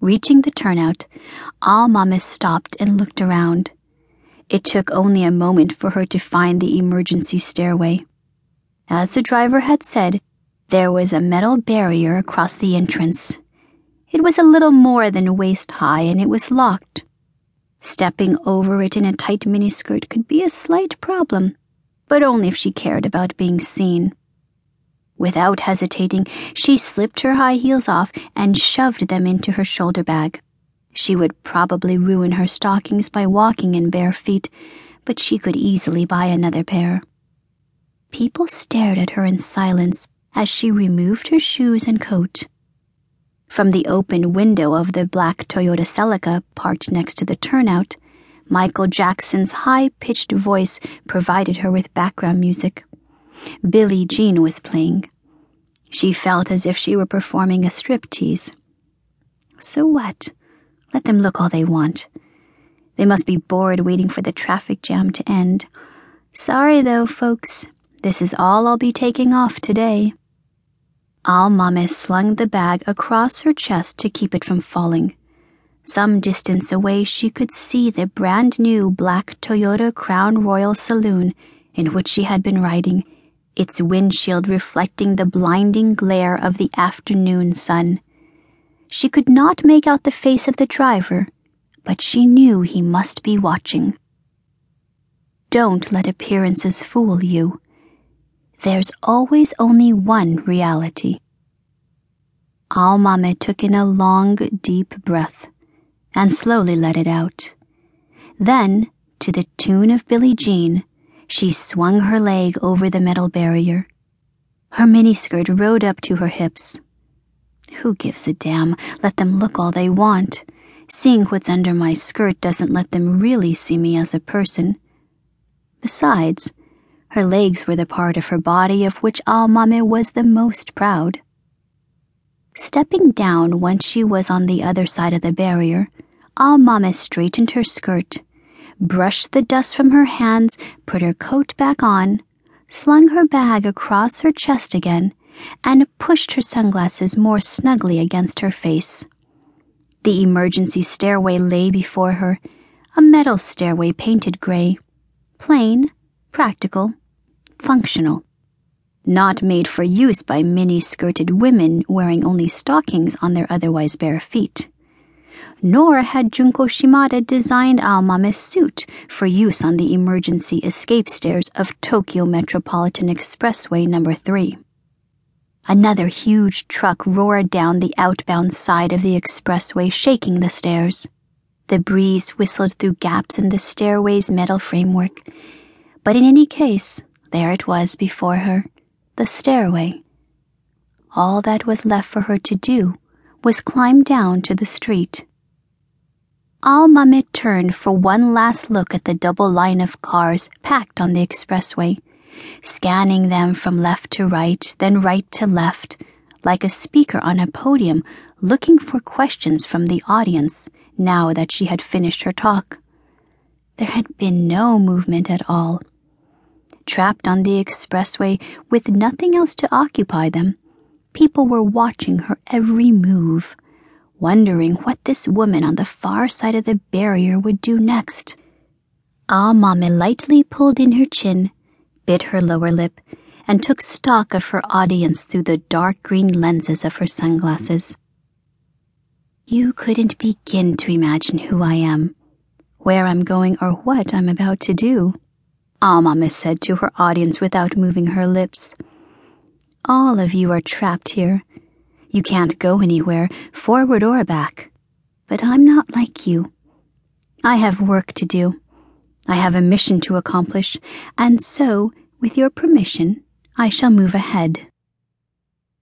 Reaching the turnout, Aomame stopped and looked around. It took only a moment for her to find the emergency stairway. As the driver had said, there was a metal barrier across the entrance. It was a little more than waist high and it was locked. Stepping over it in a tight miniskirt could be a slight problem, but only if she cared about being seen. Without hesitating, she slipped her high heels off and shoved them into her shoulder bag. She would probably ruin her stockings by walking in bare feet, but she could easily buy another pair. People stared at her in silence as she removed her shoes and coat. From the open window of the black Toyota Celica parked next to the turnout, Michael Jackson's high pitched voice provided her with background music. Billie Jean was playing. She felt as if she were performing a striptease. So what? Let them look all they want. They must be bored waiting for the traffic jam to end. Sorry though, folks. This is all I'll be taking off today. Aomame slung the bag across her chest to keep it from falling. Some distance away, she could see the brand new black Toyota Crown Royal saloon in which she had been riding, its windshield reflecting the blinding glare of the afternoon sun. She could not make out the face of the driver, but she knew he must be watching. Don't let appearances fool you there's always only one reality. Aomame took in a long, deep breath and slowly let it out. Then, to the tune of Billie Jean, she swung her leg over the metal barrier. Her miniskirt rode up to her hips. Who gives a damn? Let them look all they want. Seeing what's under my skirt doesn't let them really see me as a person. Besides, her legs were the part of her body of which Aomame was the most proud. Stepping down once she was on the other side of the barrier, Aomame straightened her skirt, brushed the dust from her hands, put her coat back on, slung her bag across her chest again, and pushed her sunglasses more snugly against her face. The emergency stairway lay before her, a metal stairway painted gray. Plain, practical, functional. Not made for use by mini skirted women wearing only stockings on their otherwise bare feet. Nor had Junko Shimada designed Aomame's suit for use on the emergency escape stairs of Tokyo Metropolitan Expressway number 3. Another huge truck roared down the outbound side of the expressway, shaking the stairs. The breeze whistled through gaps in the stairway's metal framework. But in any case, there it was before her, the stairway. All that was left for her to do was climb down to the street. Aomame turned for one last look at the double line of cars packed on the expressway, scanning them from left to right, then right to left, like a speaker on a podium looking for questions from the audience now that she had finished her talk. There had been no movement at all trapped on the expressway with nothing else to occupy them, people were watching her every move, wondering what this woman on the far side of the barrier would do next. Ah, Aomame lightly pulled in her chin, bit her lower lip, and took stock of her audience through the dark green lenses of her sunglasses. You couldn't begin to imagine who I am, where I'm going, or what I'm about to do. Ah, Aomame said to her audience without moving her lips. All of you are trapped here. You can't go anywhere, forward or back. But I'm not like you. I have work to do. I have a mission to accomplish, and so, with your permission, I shall move ahead.